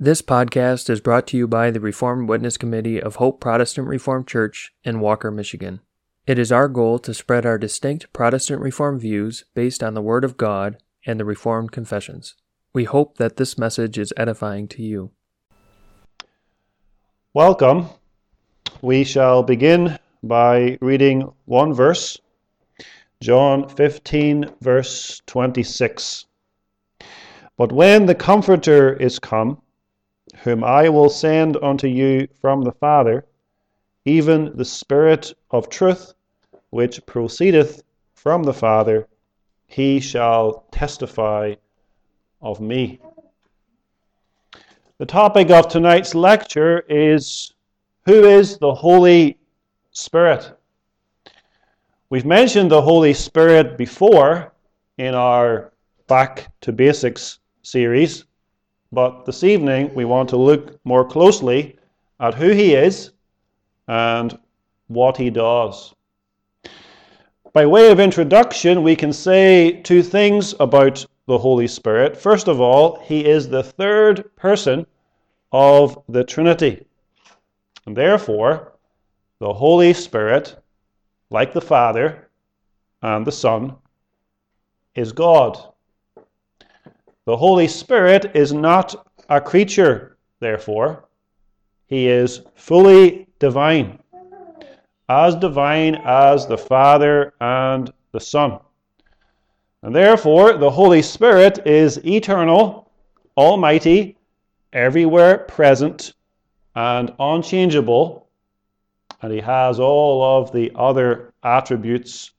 This podcast is brought to you by the Reformed Witness Committee of Hope Protestant Reformed Church in Walker, Michigan. It is our goal to spread our distinct Protestant Reformed views based on the Word of God and the Reformed confessions. We hope that this message is edifying to you. Welcome. We shall begin by reading one verse, John 15, verse 26. But when the Comforter is come, whom I will send unto you from the Father, even the Spirit of truth, which proceedeth from the Father, he shall testify of me. The topic of tonight's lecture is Who is the Holy Spirit? We've mentioned the Holy Spirit before in our Back to Basics series. But this evening, we want to look more closely at who he is and what he does. By way of introduction, we can say two things about the Holy Spirit. First of all, he is the third person of the Trinity. And therefore, the Holy Spirit, like the Father and the Son, is God. The Holy Spirit is not a creature, therefore. He is fully divine, as divine as the Father and the Son. And therefore, the Holy Spirit is eternal, almighty, everywhere present, and unchangeable. And he has all of the other attributes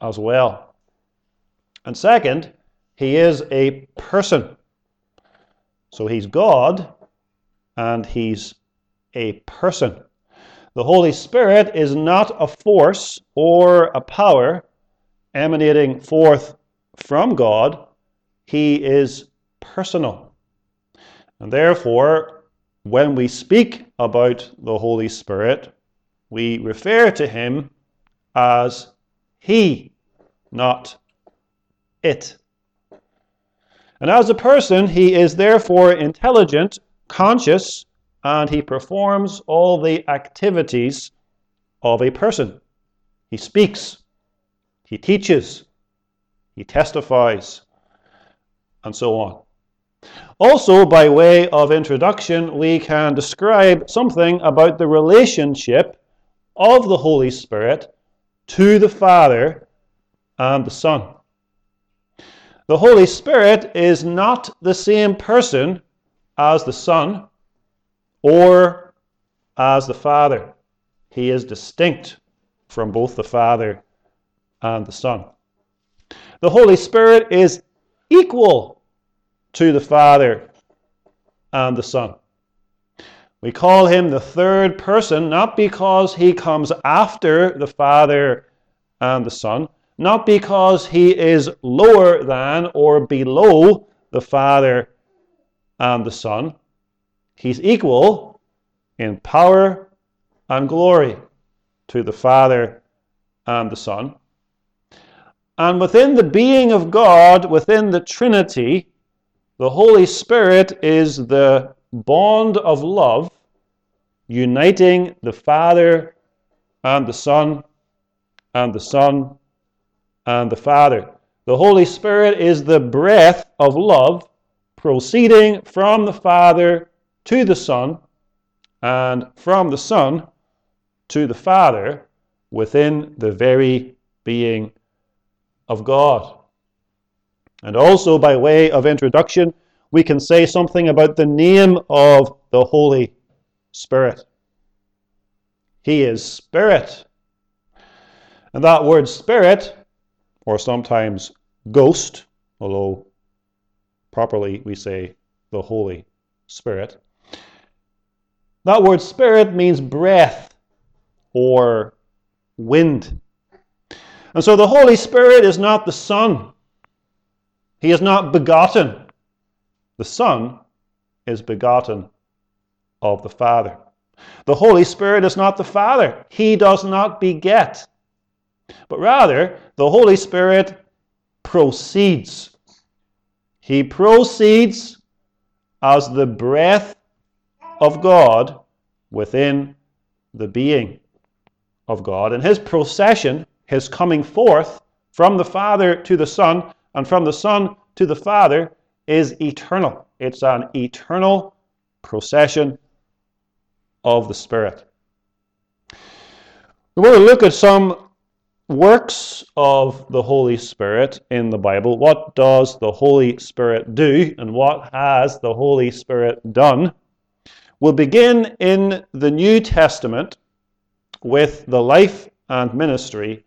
as well. And second, he is a person. So he's God and he's a person. The Holy Spirit is not a force or a power emanating forth from God, he is personal. And therefore, when we speak about the Holy Spirit, we refer to him as he, not it. And as a person, he is therefore intelligent, conscious, and he performs all the activities of a person. He speaks, he teaches, he testifies, and so on. Also, by way of introduction, we can describe something about the relationship of the Holy Spirit to the Father and the Son. The Holy Spirit is not the same person as the Son or as the Father. He is distinct from both the Father and the Son. The Holy Spirit is equal to the Father and the Son. We call him the third person not because he comes after the Father and the Son, not because he is lower than or below the Father and the Son. He's equal in power and glory to the Father and the Son. And within the being of God, within the Trinity, the Holy Spirit is the bond of love uniting the Father and the Son and the Son and the Father. The Holy Spirit is the breath of love proceeding from the Father to the Son and from the Son to the Father within the very being of God. And also, by way of introduction, we can say something about the name of the Holy Spirit. He is Spirit. And that word Spirit or sometimes ghost, although properly we say the Holy Spirit. That word spirit means breath or wind. And so the Holy Spirit is not the Son. He is not begotten. The Son is begotten of the Father. The Holy Spirit is not the Father. He does not beget but rather the Holy Spirit proceeds. He proceeds as the breath of God within the being of God. And his procession, his coming forth from the Father to the Son, and from the Son to the Father, is eternal. It's an eternal procession of the Spirit. We want to look at some works of the Holy Spirit in the Bible. What does the Holy Spirit do, and what has the Holy Spirit done? We'll begin in the New Testament with the life and ministry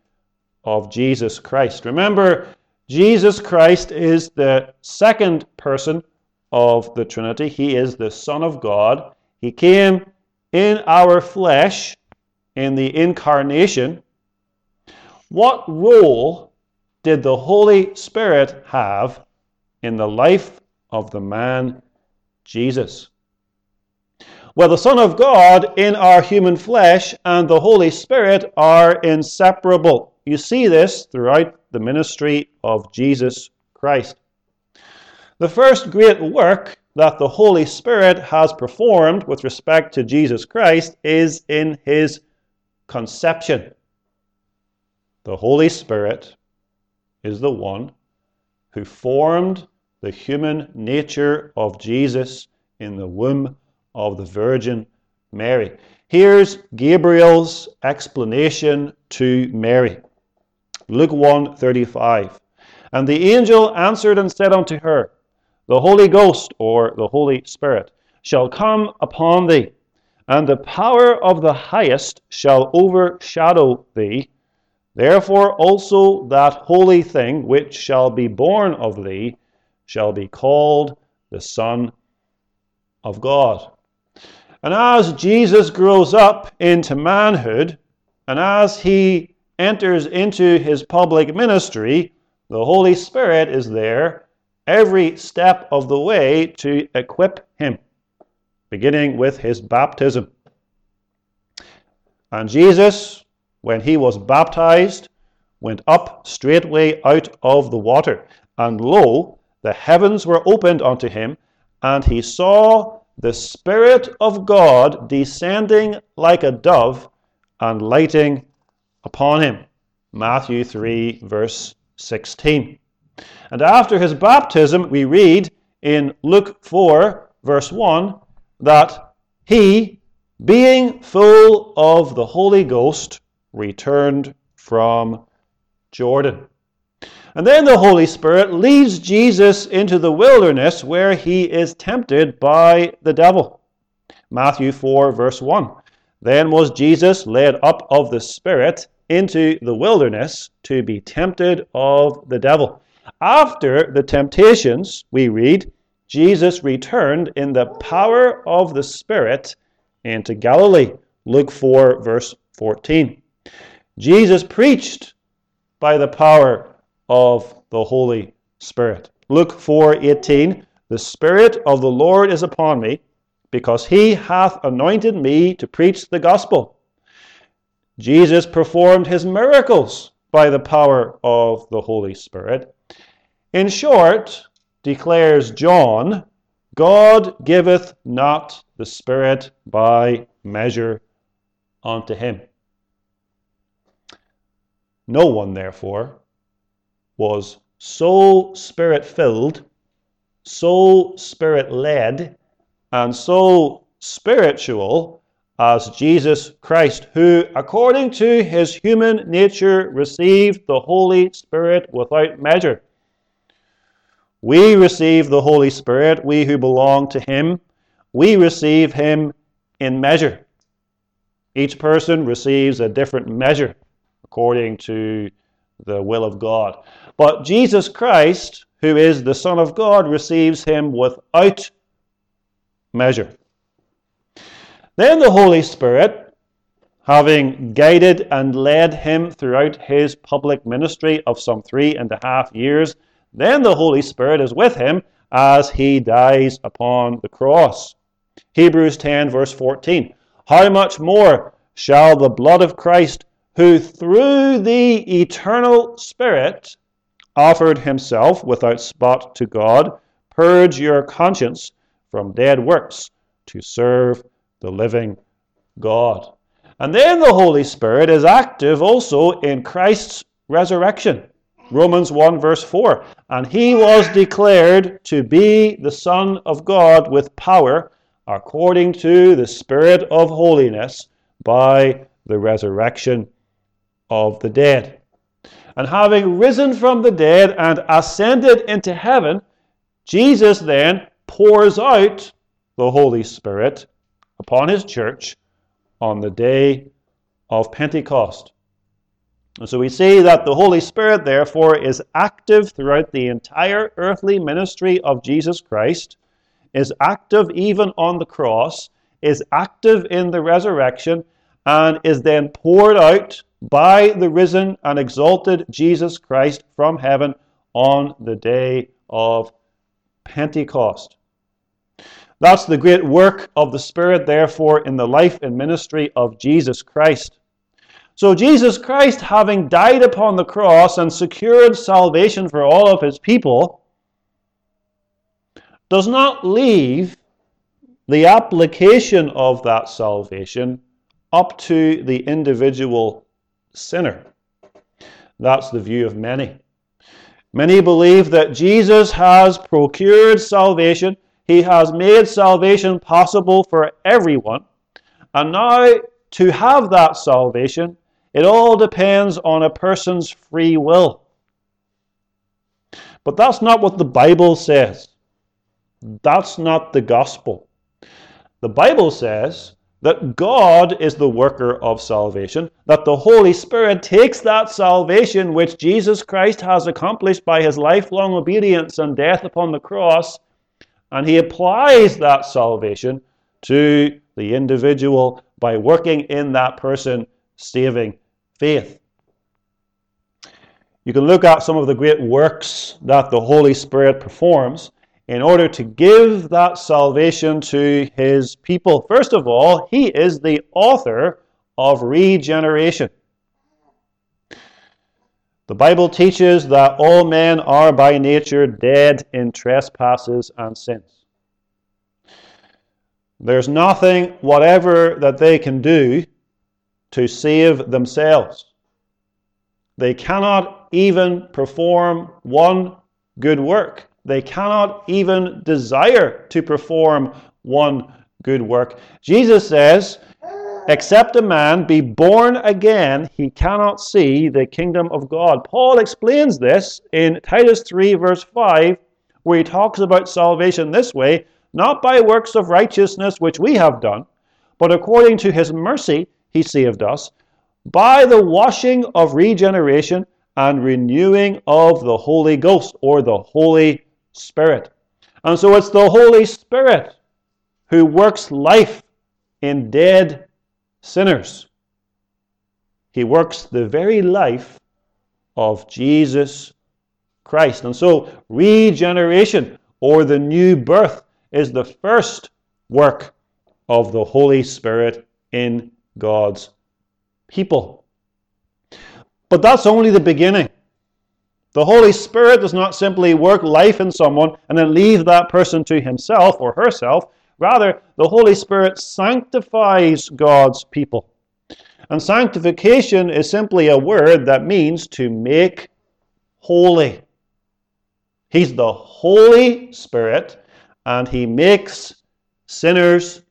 of Jesus Christ. Remember, Jesus Christ is the second person of the Trinity. He is the Son of God. He came in our flesh in the incarnation. What role did the Holy Spirit have in the life of the man Jesus? Well, the Son of God in our human flesh and the Holy Spirit are inseparable. You see this throughout the ministry of Jesus Christ. The first great work that the Holy Spirit has performed with respect to Jesus Christ is in his conception. The Holy Spirit is the one who formed the human nature of Jesus in the womb of the Virgin Mary. Here's Gabriel's explanation to Mary. Luke 1:35. And the angel answered and said unto her, The Holy Ghost, or the Holy Spirit, shall come upon thee, and the power of the highest shall overshadow thee. Therefore also that holy thing which shall be born of thee shall be called the Son of God. And as Jesus grows up into manhood, and as he enters into his public ministry, the Holy Spirit is there every step of the way to equip him, beginning with his baptism. And Jesus, when he was baptized, went up straightway out of the water. And lo, the heavens were opened unto him, and he saw the Spirit of God descending like a dove and lighting upon him. Matthew 3, verse 16. And after his baptism, we read in Luke 4, verse 1, that he, being full of the Holy Ghost, returned from Jordan. And then the Holy Spirit leads Jesus into the wilderness where he is tempted by the devil. Matthew 4, verse 1. Then was Jesus led up of the Spirit into the wilderness to be tempted of the devil. After the temptations, we read, Jesus returned in the power of the Spirit into Galilee. Luke 4, verse 14. Jesus preached by the power of the Holy Spirit. Luke 4:18 The spirit of the Lord is upon me because he hath anointed me to preach the gospel. Jesus performed his miracles by the power of the Holy Spirit. In short, declares John, God giveth not the Spirit by measure unto him. No one, therefore, was so spirit filled, so spirit led, and so spiritual as Jesus Christ, who, according to his human nature, received the Holy Spirit without measure. We receive the Holy Spirit, we who belong to him, we receive him in measure. Each person receives a different measure according to the will of God. But Jesus Christ, who is the Son of God, receives him without measure. Then the Holy Spirit, having guided and led him throughout his public ministry of some three and a half years, then the Holy Spirit is with him as he dies upon the cross. Hebrews 10, verse 14. How much more shall the blood of Christ, who through the eternal Spirit offered himself without spot to God, purge your conscience from dead works to serve the living God. And then the Holy Spirit is active also in Christ's resurrection. Romans 1, verse 4. And he was declared to be the Son of God with power according to the Spirit of holiness by the resurrection of the dead. And having risen from the dead and ascended into heaven, Jesus then pours out the Holy Spirit upon his church on the day of Pentecost. And so we see that the Holy Spirit, therefore, is active throughout the entire earthly ministry of Jesus Christ, is active even on the cross, is active in the resurrection, and is then poured out by the risen and exalted Jesus Christ from heaven on the day of Pentecost. That's the great work of the Spirit, therefore, in the life and ministry of Jesus Christ. So, Jesus Christ, having died upon the cross and secured salvation for all of his people, does not leave the application of that salvation up to the individual sinner. That's the view of many. Many believe that Jesus has procured salvation, he has made salvation possible for everyone, and now to have that salvation, it all depends on a person's free will. But that's not what the Bible says. That's not the gospel. The Bible says that God is the worker of salvation, that the Holy Spirit takes that salvation which Jesus Christ has accomplished by his lifelong obedience and death upon the cross, and he applies that salvation to the individual by working in that person saving faith. You can look at some of the great works that the Holy Spirit performs in order to give that salvation to his people. First of all, he is the author of regeneration. The Bible teaches that all men are by nature dead in trespasses and sins. There's nothing whatever that they can do to save themselves. They cannot even perform one good work. They cannot even desire to perform one good work. Jesus says, Except a man be born again, he cannot see the kingdom of God. Paul explains this in Titus 3, verse 5, where he talks about salvation this way not by works of righteousness which we have done, but according to his mercy he saved us by the washing of regeneration and renewing of the Holy Ghost or the Holy Spirit. And so it's the Holy Spirit who works life in dead sinners. He works the very life of Jesus Christ. And so regeneration or the new birth is the first work of the Holy Spirit in God's people. But that's only the beginning. The Holy Spirit does not simply work life in someone and then leave that person to himself or herself. Rather, the Holy Spirit sanctifies God's people. And sanctification is simply a word that means to make holy. He's the Holy Spirit and he makes sinners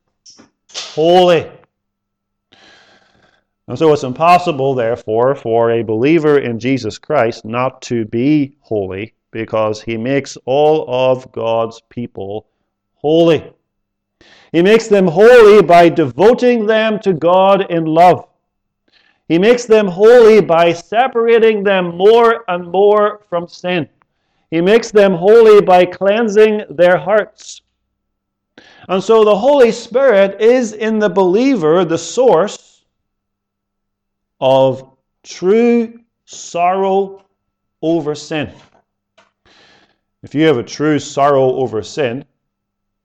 holy. And so it's impossible, therefore, for a believer in Jesus Christ not to be holy because he makes all of God's people holy. He makes them holy by devoting them to God in love. He makes them holy by separating them more and more from sin. He makes them holy by cleansing their hearts. And so the Holy Spirit is in the believer the source of true sorrow over sin. If you have a true sorrow over sin,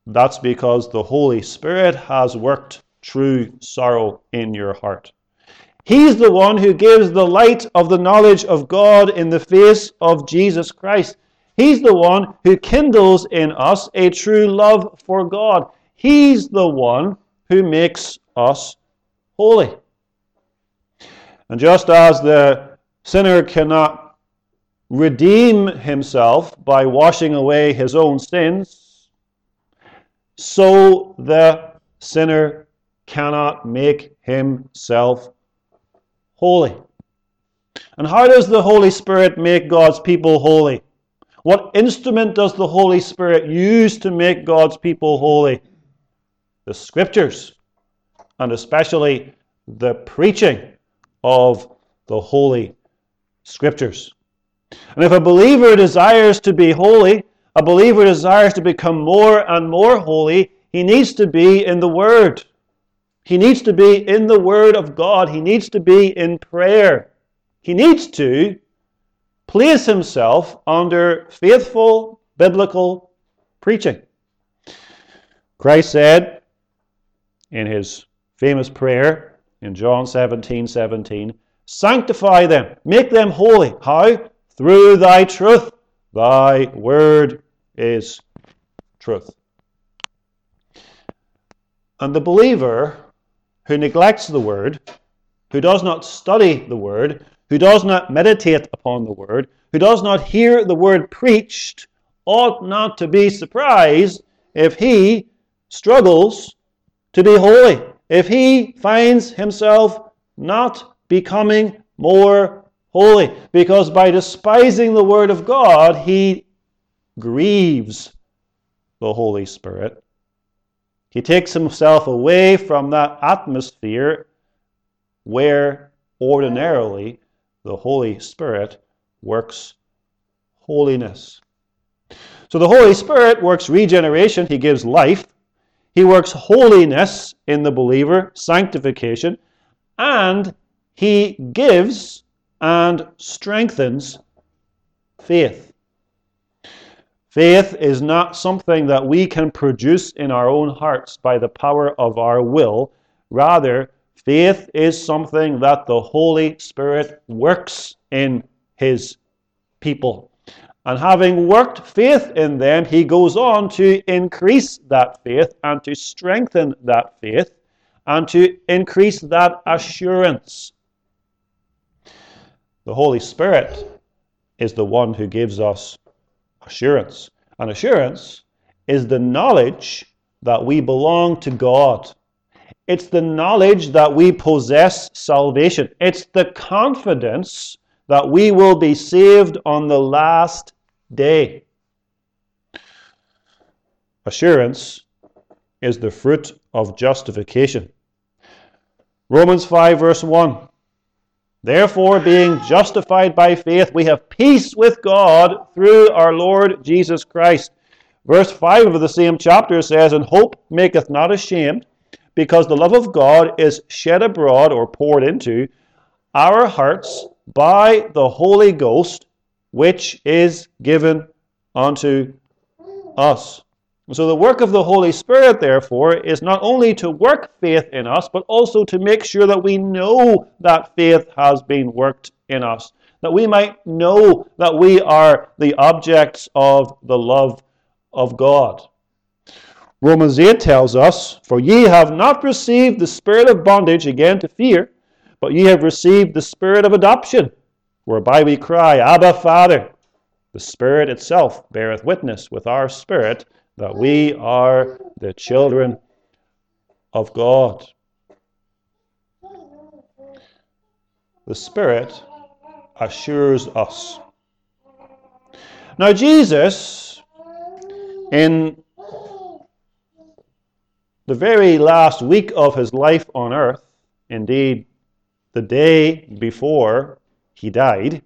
that's because the Holy Spirit has worked true sorrow in your heart. He's the one who gives the light of the knowledge of God in the face of Jesus Christ. He's the one who kindles in us a true love for God. He's the one who makes us holy. And just as the sinner cannot redeem himself by washing away his own sins, so the sinner cannot make himself holy. And how does the Holy Spirit make God's people holy? What instrument does the Holy Spirit use to make God's people holy? The Scriptures, and especially the preaching of the Holy Scriptures. And if a believer desires to be holy, a believer desires to become more and more holy, he needs to be in the Word. He needs to be in the Word of God. He needs to be in prayer. He needs to place himself under faithful biblical preaching. Christ said in his famous prayer in John 17 17, Sanctify them, make them holy. How? Through thy truth. Thy word is truth. And the believer who neglects the word, who does not study the word, who does not meditate upon the word, who does not hear the word preached, ought not to be surprised if he struggles to be holy, if he finds himself not becoming more holy, because by despising the word of God, he grieves the Holy Spirit. He takes himself away from that atmosphere where ordinarily the Holy Spirit works holiness. So the Holy Spirit works regeneration, He gives life. He works holiness in the believer, sanctification, and He gives and strengthens faith. Faith is not something that we can produce in our own hearts by the power of our will. Rather, faith is something that the Holy Spirit works in His people. And having worked faith in them, He goes on to increase that faith and to strengthen that faith and to increase that assurance. The Holy Spirit is the one who gives us assurance. And assurance is the knowledge that we belong to God. It's the knowledge that we possess salvation. It's the confidence that we will be saved on the last day. Assurance is the fruit of justification. Romans 5, verse 1. Therefore, being justified by faith, we have peace with God through our Lord Jesus Christ. Verse 5 of the same chapter says, And hope maketh not ashamed, because the love of God is shed abroad or poured into our hearts by the Holy Ghost, which is given unto us. So, the work of the Holy Spirit, therefore, is not only to work faith in us, but also to make sure that we know that faith has been worked in us, that we might know that we are the objects of the love of God. Romans 8 tells us, For ye have not received the spirit of bondage again to fear, but ye have received the spirit of adoption, whereby we cry, Abba, Father. The Spirit itself beareth witness with our spirit that we are the children of God. The Spirit assures us. Now, Jesus, in the very last week of his life on earth, indeed, the day before he died,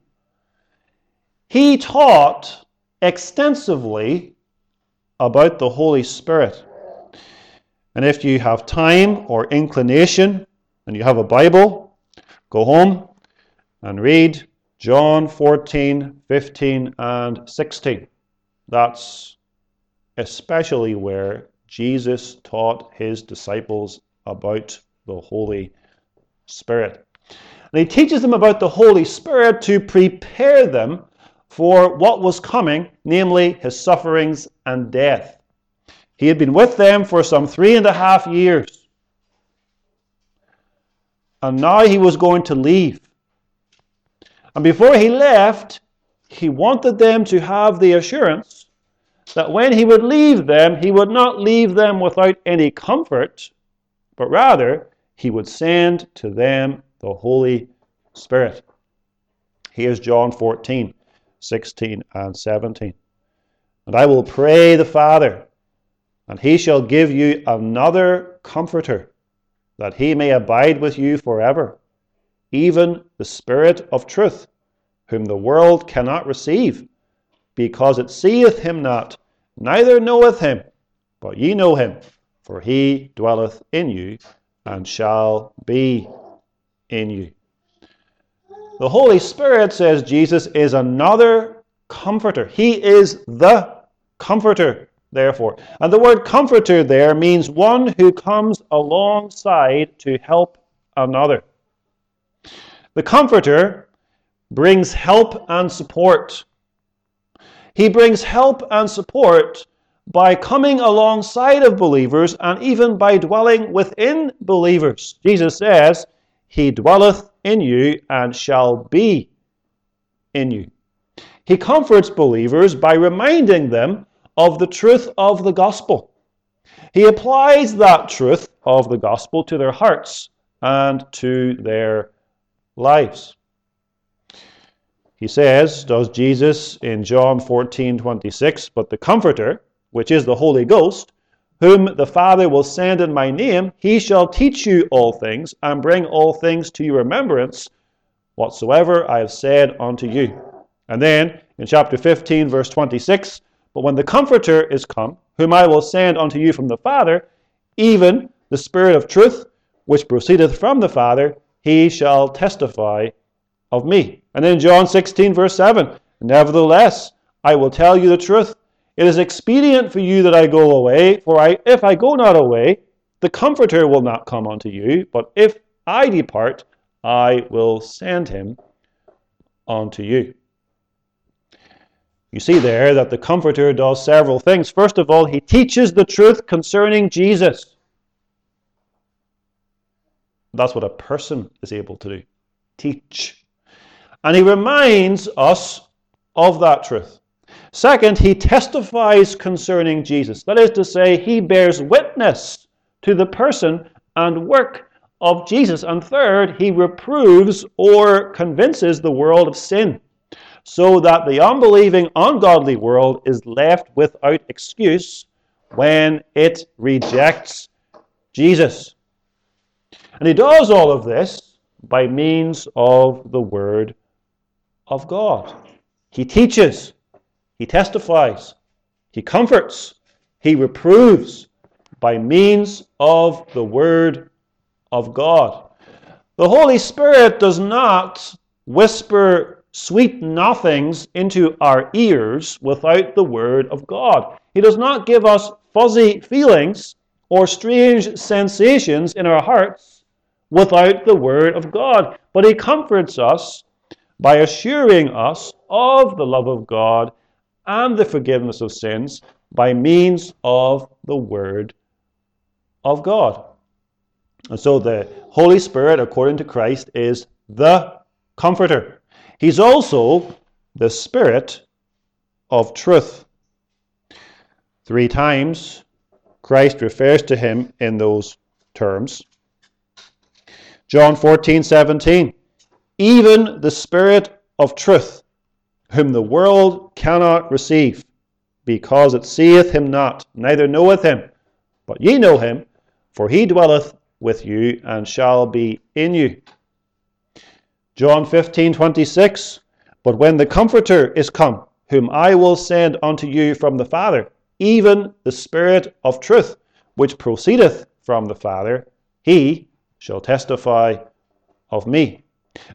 he taught extensively about the Holy Spirit. And if you have time or inclination and you have a Bible, go home and read John 14, 15, and 16. That's especially where Jesus taught his disciples about the Holy Spirit. And he teaches them about the Holy Spirit to prepare them for what was coming, namely his sufferings and death. He had been with them for some three and a half years. And now he was going to leave. And before he left, he wanted them to have the assurance that when he would leave them, he would not leave them without any comfort, but rather he would send to them the Holy Spirit. Here's John 14, 16, and 17. And I will pray the Father, and he shall give you another comforter, that he may abide with you forever, even the Spirit of truth, whom the world cannot receive, because it seeth him not, neither knoweth him, but ye know him, for he dwelleth in you and shall be in you. The Holy Spirit, says Jesus, is another comforter. He is the comforter, therefore. And the word comforter there means one who comes alongside to help another. The comforter brings help and support. He brings help and support by coming alongside of believers and even by dwelling within believers. Jesus says, He dwelleth in you and shall be in you. He comforts believers by reminding them of the truth of the gospel. He applies that truth of the gospel to their hearts and to their lives. He says, does Jesus in John 14 26, but the Comforter, which is the Holy Ghost, whom the Father will send in my name, he shall teach you all things and bring all things to your remembrance, whatsoever I have said unto you. And then in chapter 15, verse 26, but when the Comforter is come, whom I will send unto you from the Father, even the Spirit of truth, which proceedeth from the Father, he shall testify of me. And then John 16, verse 7 Nevertheless, I will tell you the truth. It is expedient for you that I go away, for I, if I go not away, the Comforter will not come unto you, but if I depart, I will send him unto you. You see there that the Comforter does several things. First of all, he teaches the truth concerning Jesus. That's what a person is able to do teach. And he reminds us of that truth. Second, he testifies concerning Jesus. That is to say, he bears witness to the person and work of Jesus. And third, he reproves or convinces the world of sin so that the unbelieving, ungodly world is left without excuse when it rejects Jesus. And he does all of this by means of the Word of God. He teaches, he testifies, he comforts, he reproves by means of the Word of God. The Holy Spirit does not whisper sweet nothings into our ears without the Word of God. He does not give us fuzzy feelings or strange sensations in our hearts without the Word of God, but He comforts us by assuring us of the love of God and the forgiveness of sins by means of the Word of God. And so the Holy Spirit, according to Christ, is the Comforter. He's also the Spirit of truth. Three times Christ refers to him in those terms. John 14, 17 even the Spirit of truth, whom the world cannot receive, because it seeth him not, neither knoweth him. But ye know him, for he dwelleth with you and shall be in you. John 15, 26. But when the Comforter is come, whom I will send unto you from the Father, even the Spirit of truth, which proceedeth from the Father, he shall testify of me.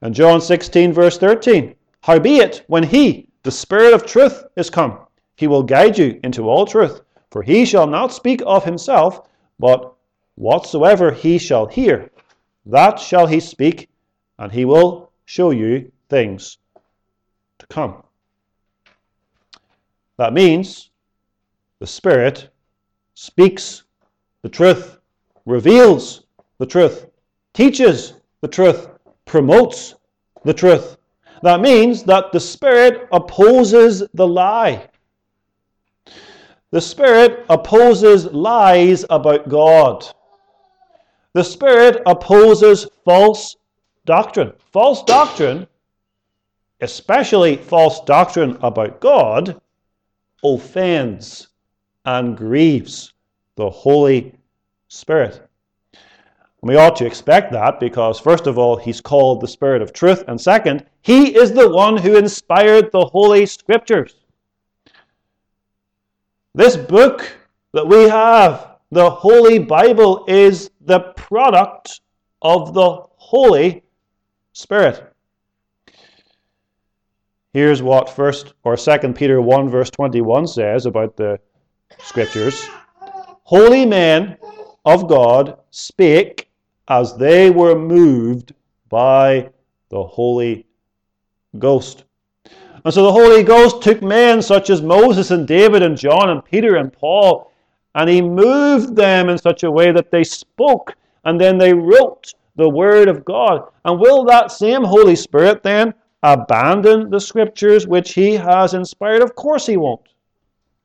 And John 16, verse 13 Howbeit, when he, the Spirit of truth, is come, he will guide you into all truth. For he shall not speak of himself, but whatsoever he shall hear, that shall he speak, and he will show you things to come. That means the Spirit speaks the truth, reveals the truth, teaches the truth, promotes the truth. That means that the Spirit opposes the lie. The Spirit opposes lies about God. The Spirit opposes false doctrine. False doctrine, especially false doctrine about God, offends and grieves the Holy Spirit. We ought to expect that because, first of all, he's called the Spirit of truth, and second, he is the one who inspired the Holy Scriptures. This book that we have, the Holy Bible, is the product of the Holy Spirit. Here's what first or second Peter 1 verse 21 says about the scriptures. Holy men of God spake as they were moved by the Holy Ghost. And so the Holy Ghost took men such as Moses and David and John and Peter and Paul, and he moved them in such a way that they spoke and then they wrote the Word of God. And will that same Holy Spirit then abandon the Scriptures which he has inspired? Of course he won't.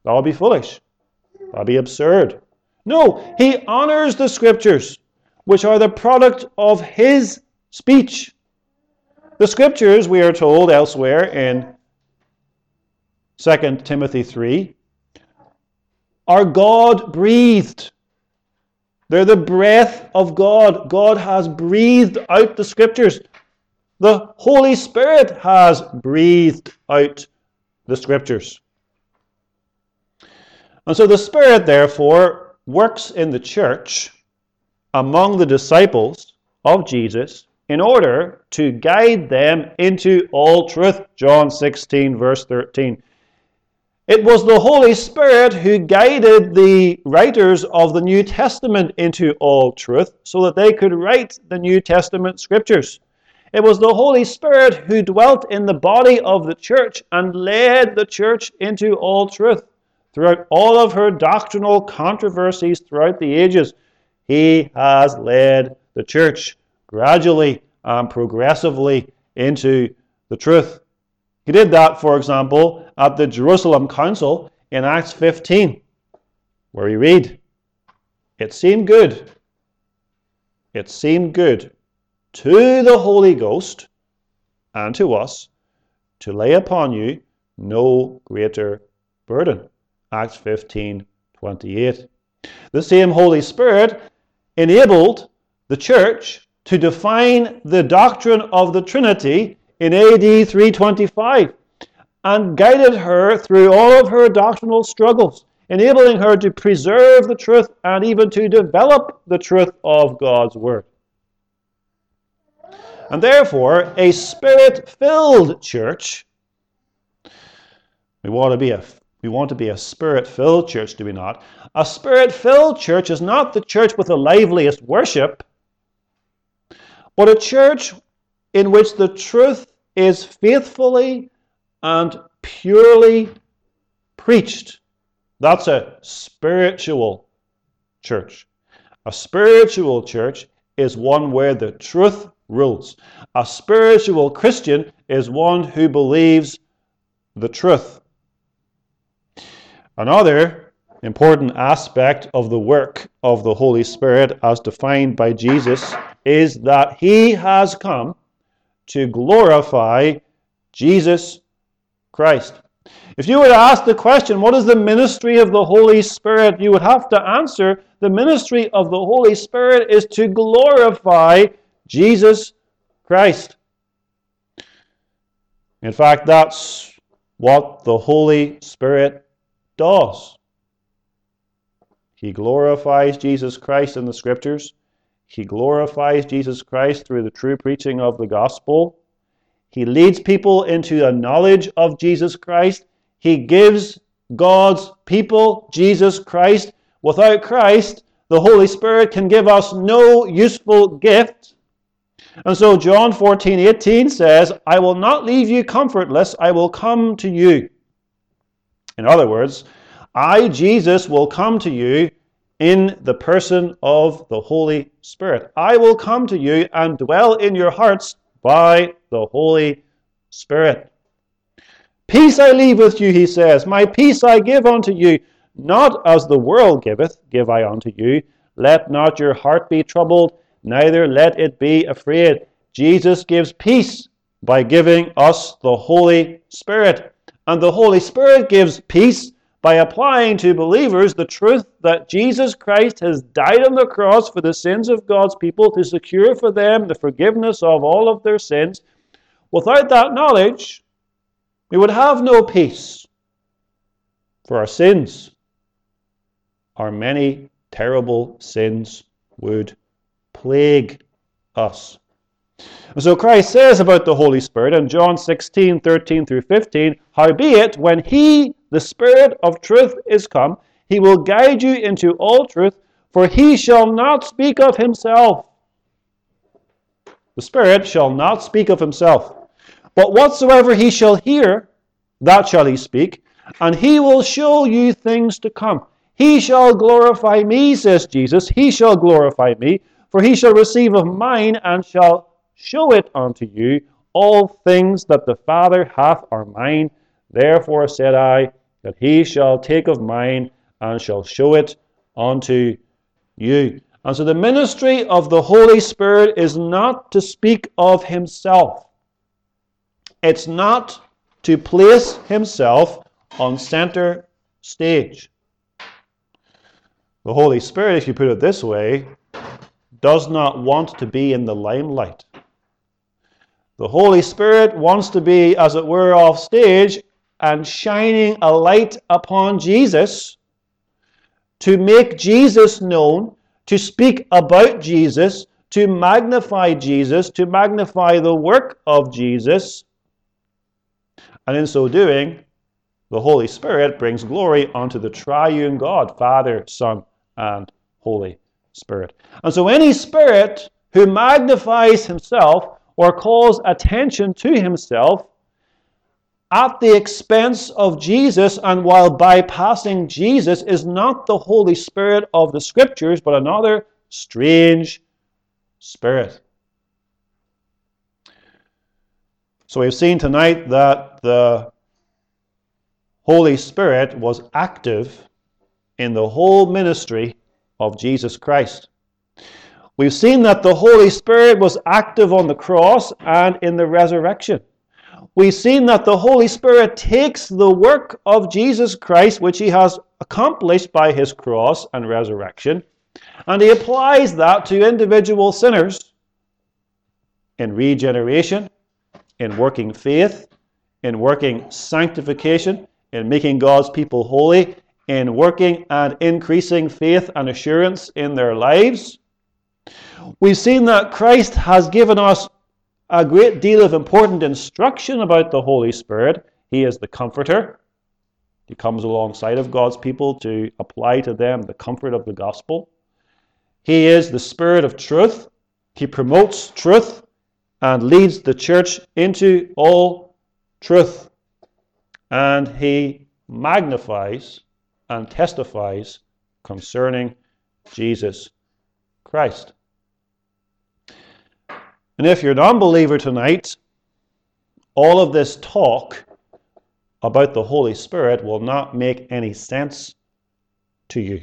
That would be foolish. That would be absurd. No, he honors the Scriptures, which are the product of his speech. The Scriptures, we are told elsewhere in 2 Timothy 3, are God breathed. They're the breath of God. God has breathed out the Scriptures. The Holy Spirit has breathed out the Scriptures. And so the Spirit, therefore, works in the church among the disciples of Jesus in order to guide them into all truth. John 16, verse 13. It was the Holy Spirit who guided the writers of the New Testament into all truth so that they could write the New Testament scriptures. It was the Holy Spirit who dwelt in the body of the church and led the church into all truth throughout all of her doctrinal controversies throughout the ages. He has led the church gradually and progressively into the truth. He did that, for example, at the Jerusalem Council in Acts 15, where we read, It seemed good, it seemed good to the Holy Ghost and to us to lay upon you no greater burden. Acts 15 28. The same Holy Spirit enabled the church to define the doctrine of the Trinity in AD 325 and guided her through all of her doctrinal struggles, enabling her to preserve the truth and even to develop the truth of God's Word. And therefore, a spirit filled church, we want to be a we want to be a spirit filled church, do we not? A spirit filled church is not the church with the liveliest worship, but a church in which the truth is faithfully and purely preached. That's a spiritual church. A spiritual church is one where the truth rules. A spiritual Christian is one who believes the truth. Another important aspect of the work of the Holy Spirit, as defined by Jesus, is that He has come to glorify Jesus Christ. If you were to ask the question, what is the ministry of the Holy Spirit? You would have to answer, the ministry of the Holy Spirit is to glorify Jesus Christ. In fact, that's what the Holy Spirit does. He glorifies Jesus Christ in the Scriptures. He glorifies Jesus Christ through the true preaching of the gospel. He leads people into a knowledge of Jesus Christ. He gives God's people Jesus Christ. Without Christ, the Holy Spirit can give us no useful gift. And so John 14, 18 says, I will not leave you comfortless, I will come to you. In other words, I, Jesus, will come to you in the person of the Holy Spirit. I will come to you and dwell in your hearts by the Holy Spirit. Peace I leave with you, he says. My peace I give unto you. Not as the world giveth, give I unto you. Let not your heart be troubled, neither let it be afraid. Jesus gives peace by giving us the Holy Spirit. And the Holy Spirit gives peace by applying to believers the truth that Jesus Christ has died on the cross for the sins of God's people to secure for them the forgiveness of all of their sins. Without that knowledge, we would have no peace. For our sins, our many terrible sins, would plague us. So Christ says about the Holy Spirit in John 16, 13 through 15, Howbeit, when he, the Spirit of truth, is come, he will guide you into all truth, for he shall not speak of himself. The Spirit shall not speak of himself. But whatsoever he shall hear, that shall he speak, and he will show you things to come. He shall glorify me, says Jesus. He shall glorify me, for he shall receive of mine and shall show it unto you. All things that the Father hath are mine. Therefore said I, that he shall take of mine and shall show it unto you. And so the ministry of the Holy Spirit is not to speak of himself. It's not to place himself on center stage. The Holy Spirit, if you put it this way, does not want to be in the limelight. The Holy Spirit wants to be, as it were, off stage and shining a light upon Jesus to make Jesus known, to speak about Jesus, to magnify Jesus, to magnify the work of Jesus. And in so doing, the Holy Spirit brings glory unto the triune God, Father, Son, and Holy Spirit. And so any spirit who magnifies himself or calls attention to himself at the expense of Jesus and while bypassing Jesus is not the Holy Spirit of the Scriptures, but another strange spirit. So we've seen tonight that the Holy Spirit was active in the whole ministry of Jesus Christ. We've seen that the Holy Spirit was active on the cross and in the resurrection. We've seen that the Holy Spirit takes the work of Jesus Christ, which he has accomplished by his cross and resurrection, and he applies that to individual sinners in regeneration, in working faith, in working sanctification, in making God's people holy, in working and increasing faith and assurance in their lives. We've seen that Christ has given us a great deal of important instruction about the Holy Spirit. He is the comforter. He comes alongside of God's people to apply to them the comfort of the gospel. He is the Spirit of truth. He promotes truth and leads the church into all truth. And he magnifies and testifies concerning Jesus Christ. And if you're an unbeliever tonight, all of this talk about the Holy Spirit will not make any sense to you.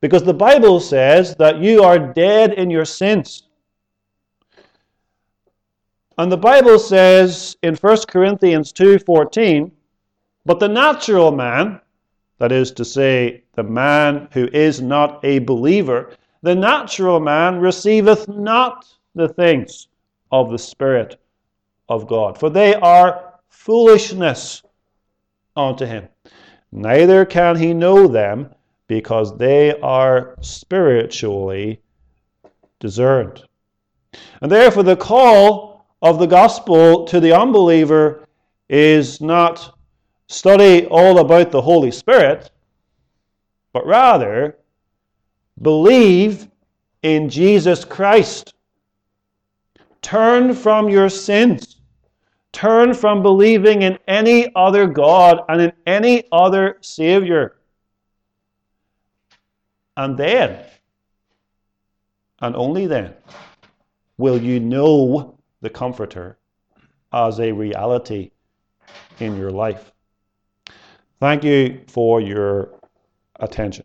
Because the Bible says that you are dead in your sins. And the Bible says in 1 Corinthians 2:14, but the natural man, that is to say, the man who is not a believer, the natural man receiveth not the things of the Spirit of God, for they are foolishness unto him. Neither can he know them because they are spiritually discerned. And therefore, the call of the gospel to the unbeliever is not study all about the Holy Spirit, but rather believe in Jesus Christ. Turn from your sins. Turn from believing in any other God and in any other Savior. And then, and only then, will you know the Comforter as a reality in your life. Thank you for your attention.